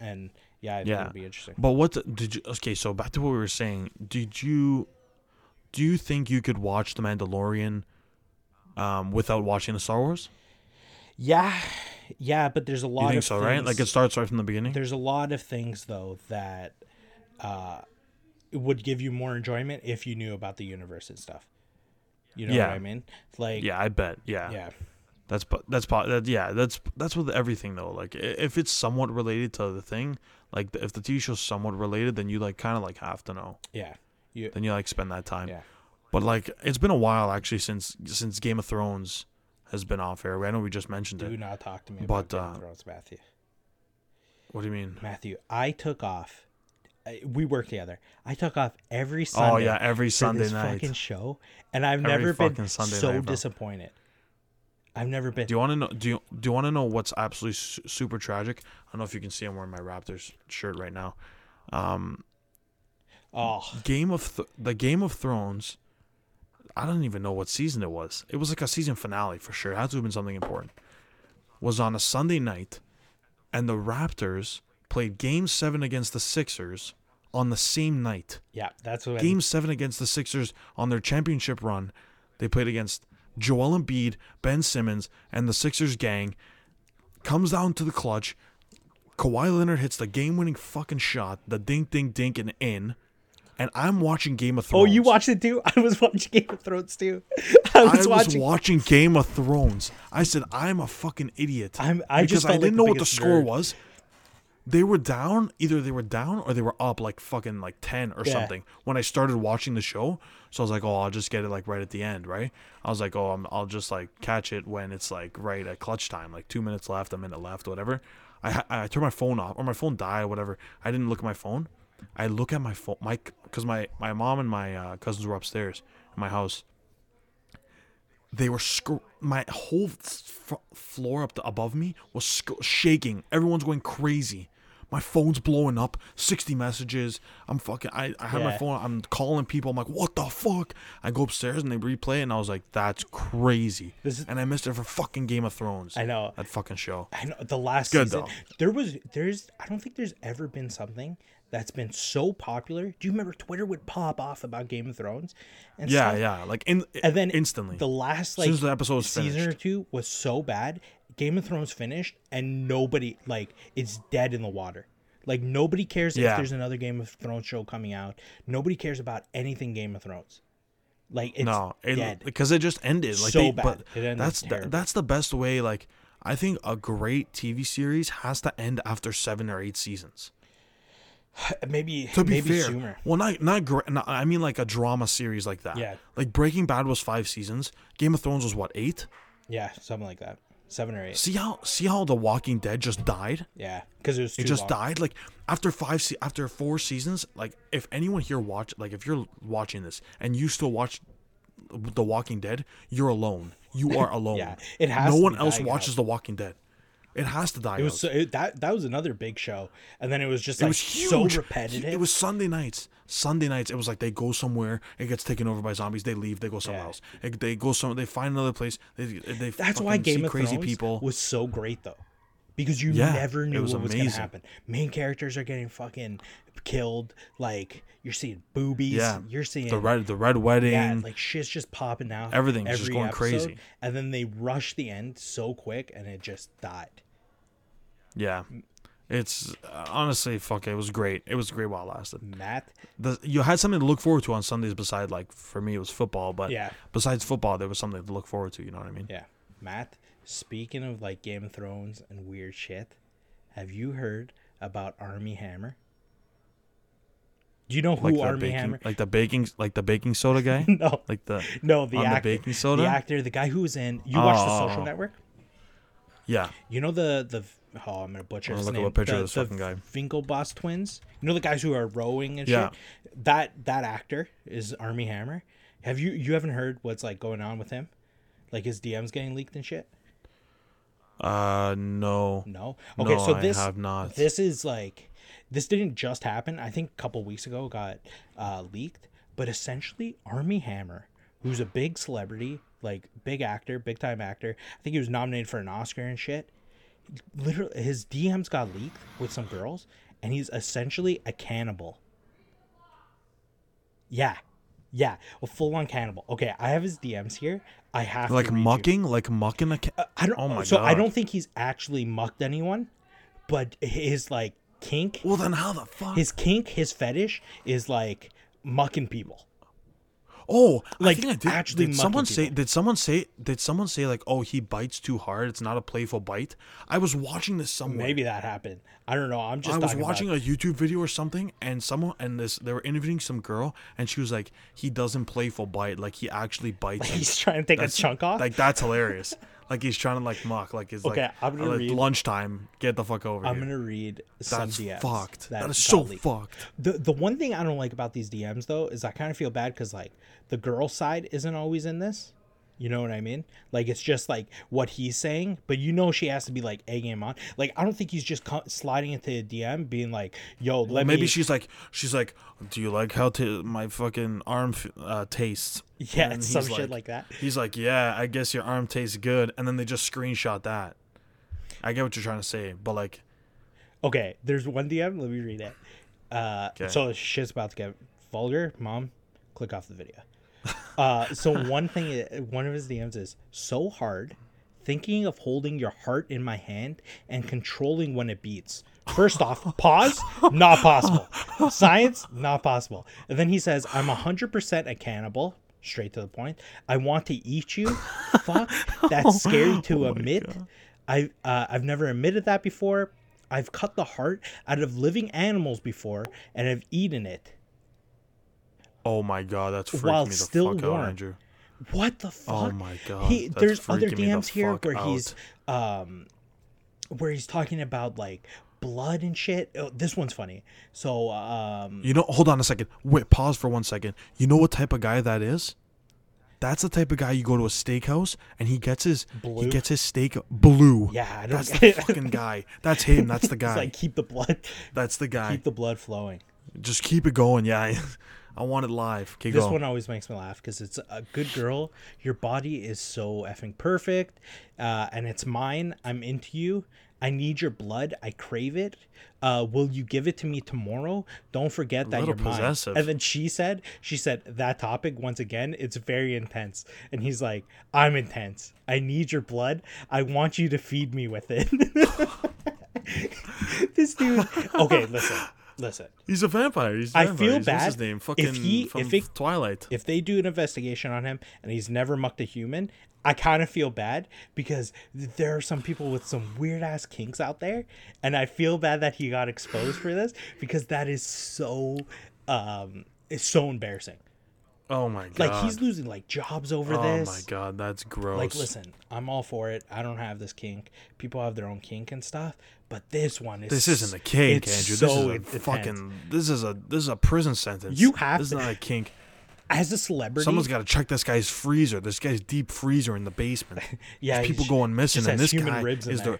and yeah, I Yeah. it'd be interesting. But what the- did you? Okay, so back to what we were saying. Did you? Do you think you could watch The Mandalorian, um, without watching the Star Wars? Yeah, yeah, but there's a lot You think of so, right? Like it starts right from the beginning. there's a lot of things though that uh would give you more enjoyment if you knew about the universe and stuff. You know Yeah. what I mean? Like Yeah, I bet. Yeah, yeah. that's that's that, yeah that's that's with everything though. Like if it's somewhat related to the thing, like if the TV show's somewhat related, then you like kind of like have to know. Yeah. You Then you like spend that time. Yeah. But like it's been a while actually since since Game of Thrones has been off air. I know we just mentioned do it. Do not talk to me But, about Game uh, of Thrones, Matthew. What do you mean? Matthew, I took off. We work together. I took off every Sunday. Oh yeah, every Sunday this night. fucking show, and I've Every never been Sunday so night, disappointed. I've never been. Do you want to know? Do you do you want to know what's absolutely su- super tragic? I don't know if you can see I'm wearing my Raptors shirt right now. Um, oh, Game of Th- the Game of Thrones. I don't even know what season it was. It was like a season finale for sure. It had to have been something important. Was on a Sunday night, and the Raptors played Game Seven against the Sixers on the same night. Yeah, that's what. Game seven against the Sixers on their championship run, they played against Joel Embiid, Ben Simmons, and the Sixers gang. Comes down to the clutch. Kawhi Leonard hits the game-winning fucking shot, the dink, dink, dink, and in. And I'm watching Game of Thrones. Oh, you watched it too? I was watching Game of Thrones too. I I was was watching. watching Game of Thrones. I said, I'm a fucking idiot. I'm- I because just I didn't the know what the score nerd. was. They were down, either they were down or they were up like fucking like 10 or Yeah. something when I started watching the show. So I was like, oh, I'll just get it like right at the end, right? I was like, oh, I'm, I'll just like catch it when it's like right at clutch time, like two minutes left, a minute left, whatever. I, I turned my phone off or my phone died, whatever. I didn't look at my phone. I look at my phone, my because my my mom and my uh, cousins were upstairs in my house. They were sc- my whole f- floor up to, above me was sc- shaking. Everyone's going crazy. My phone's blowing up. Sixty messages. I'm fucking. I, I have my phone. I'm calling people. I'm like, what the fuck? I go upstairs and they replay, it, and I was like, that's crazy. This is- and I missed it for fucking Game of Thrones. I know. that fucking show. I know the last Good, season. though. There was there's I don't think there's ever been something that's been so popular. Do you remember Twitter would pop off about Game of Thrones? And Yeah, stuff? yeah. Like in And then instantly. the last like the episode was season or two was so bad. Game of Thrones finished and nobody like it's dead in the water. Like nobody cares if there's another Game of Thrones show coming out. Nobody cares about anything Game of Thrones. Like it's no, it, dead. because it just ended. Like So they, bad. but It ended that's the, that's the best way. Like I think a great TV series has to end after seven or eight seasons. maybe To be maybe fair, sooner. well, not not, gra- not I mean like a drama series like that. Yeah. like Breaking Bad was five seasons. Game of Thrones was what eight? Yeah, something like that. Seven or eight. See how see how The Walking Dead just died. Yeah, because it was too It just long. died. Like after five, se- after four seasons. Like if anyone here watch, like if you're watching this and you still watch The Walking Dead, you're alone. You are alone. Yeah, it has No one else watches out. The Walking Dead. It has to die. It was out. so, it, that that was another big show, and then it was just it like was so repetitive. It was Sunday nights. Sunday nights. It was like they go somewhere, it gets taken over by zombies. They leave. They go somewhere Yeah. else. It- they go some. They find another place. They they. That's why Game of crazy Thrones people. was so great though, because you Yeah, never knew was what was going to happen. Main characters are getting fucking killed. Like you're seeing boobies. Yeah, you're seeing the red the red wedding. Yeah, like shit's just popping out. Everything's just going episode, crazy. and then they rush the end so quick, and it just died. yeah, it's uh, honestly fuck. It was great. It was great while it lasted. Matt, The, you had something to look forward to on Sundays beside like for me it was football, but Yeah. besides football there was something to look forward to. You know what I mean? yeah, Matt. Speaking of like Game of Thrones and weird shit, have you heard about Armie Hammer? Do you know who Like Army baking, Hammer? like the baking, like the baking soda guy, No, like the no, the on the actor, baking soda? the actor, the guy who was in. You watched The Social Oh. Network? yeah. You know the the oh I'm gonna butcher I'll his look up name. a picture of the, this the fucking guy. Winklevoss twins. You know the guys who are rowing and Yeah. shit. That that actor is Armie Hammer. Have you you haven't heard what's like going on with him? Like his DMs getting leaked and shit. Uh no. No. Okay, No, so I this have not. this is like this didn't just happen. I think a couple weeks ago got uh, leaked, but essentially Armie Hammer, who's a big celebrity, like big actor, big time actor. I think he was nominated for an Oscar and shit. Literally, his DMs got leaked with some girls, and he's essentially a cannibal. Yeah, yeah, a full on cannibal. Okay, I have his DMs here. I have Like read you. mucking, like mucking a. Ca- uh, I don't. Oh my so I don't think he's actually mucked anyone, but his like kink, well then, how the fuck? his kink, his fetish is like mucking people. Oh, Like, I I did. actually did someone say? Did someone say? Did someone say like, oh, he bites too hard? It's not a playful bite. I was watching this somewhere. Maybe that happened. I don't know. I'm just. I was watching About, a YouTube video or something, and someone and this they were interviewing some girl, and she was like, he doesn't playful bite, like he actually bites. and he's trying to take a chunk off. Like that's hilarious. Like he's trying to like mock. Like it's Okay, like, I'm gonna like, read- lunchtime. Get the fuck over I'm here. gonna read some That's DMs. fucked. that is so leaked. fucked. The the one thing I don't like about these DMs though is I kind of feel bad because like the girl side isn't always in this. You know what I mean? Like it's just like what he's saying, but you know she has to be like egging him on. Like I don't think he's just co- sliding into a DM being like, "Yo, let Maybe me." she's like, she's like, do you like how t- my fucking arm f- uh, tastes? yeah, And some he's shit like that. He's like, yeah, I guess your arm tastes good, and then they just screenshot that. I get what you're trying to say, but like, Okay, there's one DM. Let me read it. Uh, Okay. so shit's about to get vulgar. Mom, click off the video. Uh, so one thing, one of his DMs is so hard. Thinking of holding your heart in my hand and controlling when it beats. First off, pause, not possible. Science, not possible. And then he says, I'm 100% a cannibal. Straight to the point. I want to eat you. Fuck, that's scary to admit. I uh, I've never admitted that before. I've cut the heart out of living animals before and I've eaten it. Oh my god, that's freaking While me the still fuck warm. out, Andrew. What the fuck? Oh my God, He, there's other me the here where he's um where he's talking about like blood and shit. Oh, this one's funny. So um You know, hold on a second. Wait, pause for one second. You know what type of guy that is? That's the type of guy you go to a steakhouse and he gets his Blue? he gets his steak blue. yeah, I don't That's the fucking guy. That's him. That's the guy. It's guy. like keep the blood That's the guy. keep the blood flowing. Just keep it going. Yeah. I want it live. Keep This going. one always makes me laugh because it's a good girl. Your body is so effing perfect, uh, and it's mine. I'm into you. I need your blood. I crave it. Uh, will you give it to me tomorrow? Don't forget that you're mine. And then she said, she said that topic once again. It's very intense. And he's like, I'm intense. I need your blood. I want you to feed me with it. this dude. Okay, listen, listen. He's a vampire. He's a I vampire. feel He's- what's his bad name? if Fucking he- from if it- Twilight. if they do an investigation on him and he's never mucked a human, I kind of feel bad because there are some people with some weird ass kinks out there, and I feel bad that he got exposed for this because that is so, um, it's so embarrassing. Oh my god. Like he's losing like jobs over Oh this. Oh my god, that's gross. Like, listen, I'm all for it. I don't have this kink. People have their own kink and stuff, but this one is. This isn't a kink, Andrew. So this is a fucking. This is a this is a prison sentence. You have This is not a kink. as a celebrity. Someone's got to check this guy's freezer. This guy's deep freezer in the basement. yeah, people going missing, and this human guy ribs in is there. the.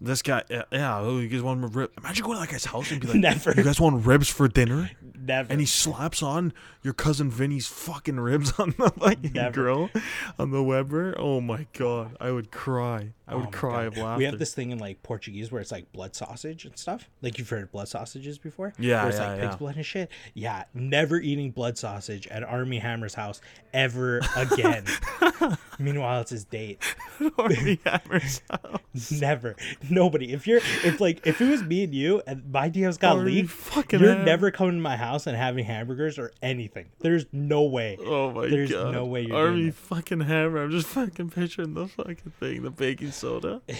This guy, yeah, yeah oh, you guys want rib? Imagine going to that guy's house and be like, Never. "You guys want ribs for dinner?" never. And he slaps on your cousin Vinny's fucking ribs on the Never. grill, on the Weber. Oh my god, I would cry. I Oh would my cry God. of laughter. We have this thing in like Portuguese where it's like blood sausage and stuff. Like you've heard of blood sausages before? Yeah, Where it's yeah, like pig's yeah. blood and shit. Yeah, never eating blood sausage at Armie Hammer's house ever again. Meanwhile, it's his date. Armie Hammer's house. Never. Nobody. If you're if like if it was me and you and my DMs got oh, Army leaked, fucking you're never coming to my house and having hamburgers or anything. There's no way. Oh my There's god. There's no way you're Army doing fucking hammer. I'm just fucking picturing the fucking thing, the baking soda.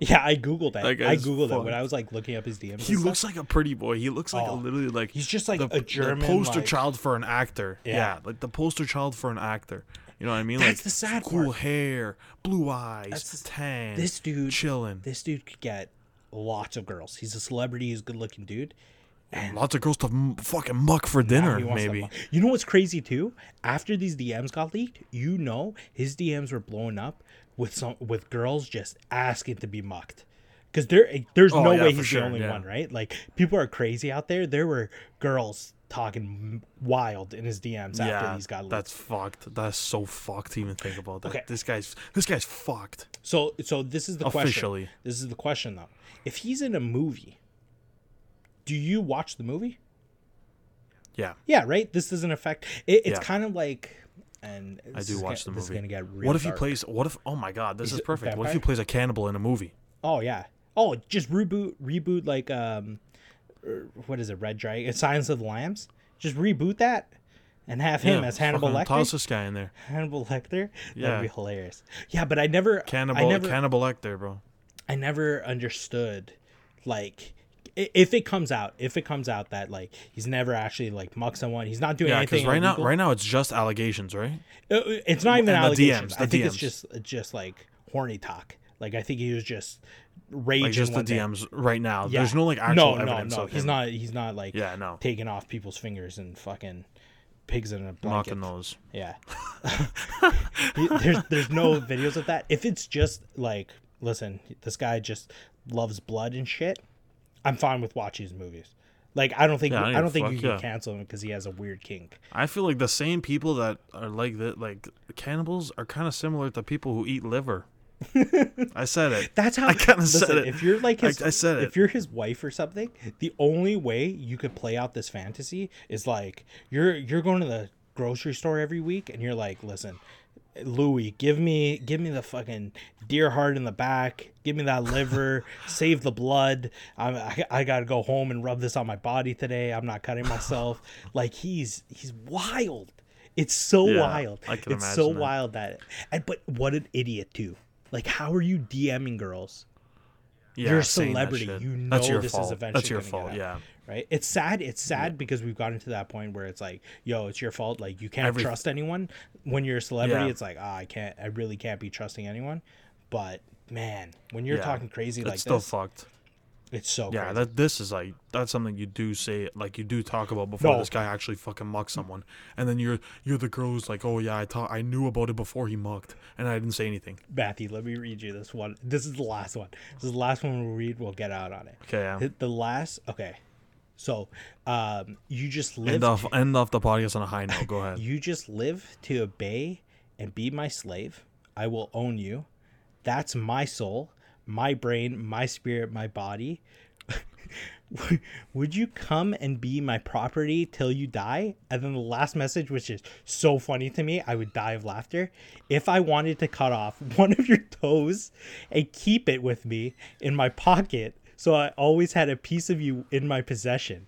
Yeah, I googled that. That I googled it when. I was like looking up his DMs. He looks like a pretty boy. He looks like a Oh, literally like he's just like the, a German poster like- child for an actor. Yeah. Yeah. like the poster child for an actor. You know what I mean? That's like the sad cool part. hair, blue eyes, That's the- tan. This dude chilling. This dude could get lots of girls. He's a celebrity. He's a good looking dude. And Lots of girls to m- fucking muck for dinner, he wants to maybe. You know what's crazy too? After these DMs got leaked, you know his DMs were blowing up with some with girls just asking to be mucked. Because there, eh, there's Oh, no yeah, way he's sure, the only yeah. one, right? Like people are crazy out there. There were girls talking wild in his DMs after Yeah, these got leaked. that's fucked. That's so fucked to even think about that. Okay. This guy's this guy's fucked. So, so this is the question. Officially. This is the question though. If he's in a movie, do you watch the movie? Yeah. Yeah, right. This doesn't affect. It, it's Yeah. kind of like, and I do watch gonna, the This is movie. gonna get real What if he plays? What if? Oh my god, this He's is perfect. What if he plays a cannibal in a movie? Oh yeah. Oh, just reboot, reboot like um, what is it? Red Dragon, Silence of the Lambs. Just reboot that, and have him Yeah, as Hannibal Lecter. Toss this guy in there. Hannibal Lecter. Yeah. That'd be hilarious. Yeah, but I never, Cannibal, I never, cannibal Lecter, bro. I never understood like if it comes out if it comes out that like he's never actually like mucked someone he's not doing Yeah, anything because right now, right now it's just allegations, right? Uh, it's not even and the allegations DMs, the i think it's just just like horny talk like i think he was just raging Like just the. DMs right now. Yeah. There's no like actual no evidence no no of he's him not he's not like Yeah, no. taking off people's fingers and fucking pigs in a blanket knocking those. Yeah. There's there's no videos of that. If it's just like, listen, this guy just loves blood and shit, I'm fine with watching his movies. Like I don't think Yeah, I don't I don't think fuck, you can yeah. cancel him because he has a weird kink. I feel like the same people that are like that, like cannibals, are kind of similar to people who eat liver. I said it. That's how I kinda said it. If you're like I- his, I said it. If you're his wife or something, the only way you could play out this fantasy is like you're you're going to the grocery store every week and you're like, listen, Louis, give me give me the fucking deer heart in the back, give me that liver, save the blood. I'm, I I gotta go home and rub this on my body today. I'm not cutting myself. like he's he's wild. It's so Yeah, wild. I can it's so that. wild that and but what an idiot too. Like how are you DMing girls? Yeah, You're a that celebrity. You know your this is eventually That's your fault. get Yeah. right? It's sad. It's sad because we've gotten to that point where it's like, yo, it's your fault. Like you can't Every- trust anyone. When you're a celebrity, Yeah. it's like, ah, I can't. I really can't be trusting anyone. But man, when you're Yeah. talking crazy It's like still this, fucked. It's so Yeah, crazy. that this is like that's something you do say like you do talk about before No. this guy actually fucking mucks someone, and then you're you're the girl who's like, oh yeah, I thought I knew about it before he mucked, and I didn't say anything. Matthew, let me read you this one. This is the last one. This is the last one we'll read. We'll get out on it. Okay, yeah. The- last. Okay. So, um, you just live. End off end off the podcast on a high note. Go ahead. You just live to obey and be my slave. I will own you. That's my soul, my brain, my spirit, my body. Would you come and be my property till you die? And then the last message, which is so funny to me, I would die of laughter. If I wanted to cut off one of your toes and keep it with me in my pocket, so I always had a piece of you in my possession.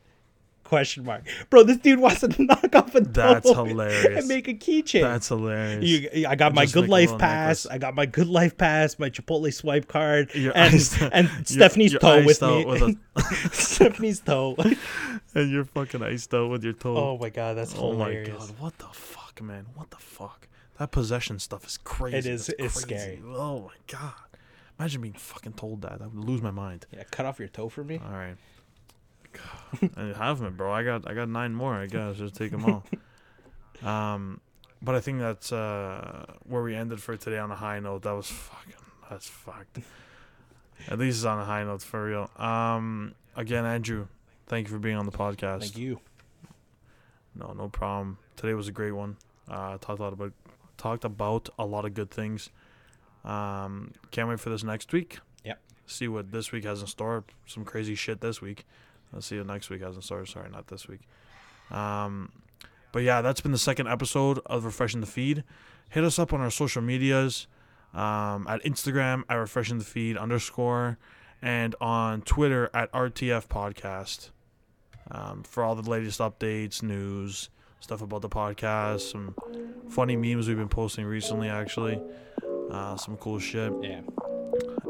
Question mark, bro. This dude wants to knock off a That's hilarious. and make a keychain. That's hilarious. You, I got my good life pass. necklace. I got my good life pass. My Chipotle swipe card, You're and iced- and you're- Stephanie's you're toe with me. with a- Stephanie's toe. and you're fucking iced out with your toe. oh my god, that's Oh my god, what the fuck, man? What the fuck? That possession stuff is crazy. It is- it's scary. Oh my god. Imagine being fucking told that. I would lose my mind. Yeah, cut off your toe for me. All right. God, I have them, bro. I got I got nine more. I guess just take them all. Um, but I think that's uh where we ended for today on a high note. That was fucking that's fucked. At least it's on a high note for real. Um, again, Andrew, thank you for being on the podcast. Thank you. No, no problem. Today was a great one. Uh, talked a lot about talked about a lot of good things. Um, can't wait for this next week. Yep. See what this week has in store. Some crazy shit this week. Let's see you next week has in. Sorry, sorry, not this week. Um, but yeah, that's been the second episode of refreshing the feed. Hit us up on our social medias, um, at Instagram at refreshing the feed underscore, and on Twitter at RTF podcast um, for all the latest updates, news, stuff about the podcast, some funny memes we've been posting recently, actually, uh, some cool shit. Yeah.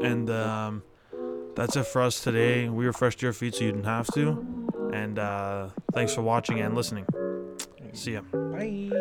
And um, that's it for us today. We refreshed your feed so you didn't have to. And uh, thanks for watching and listening. See ya. Bye.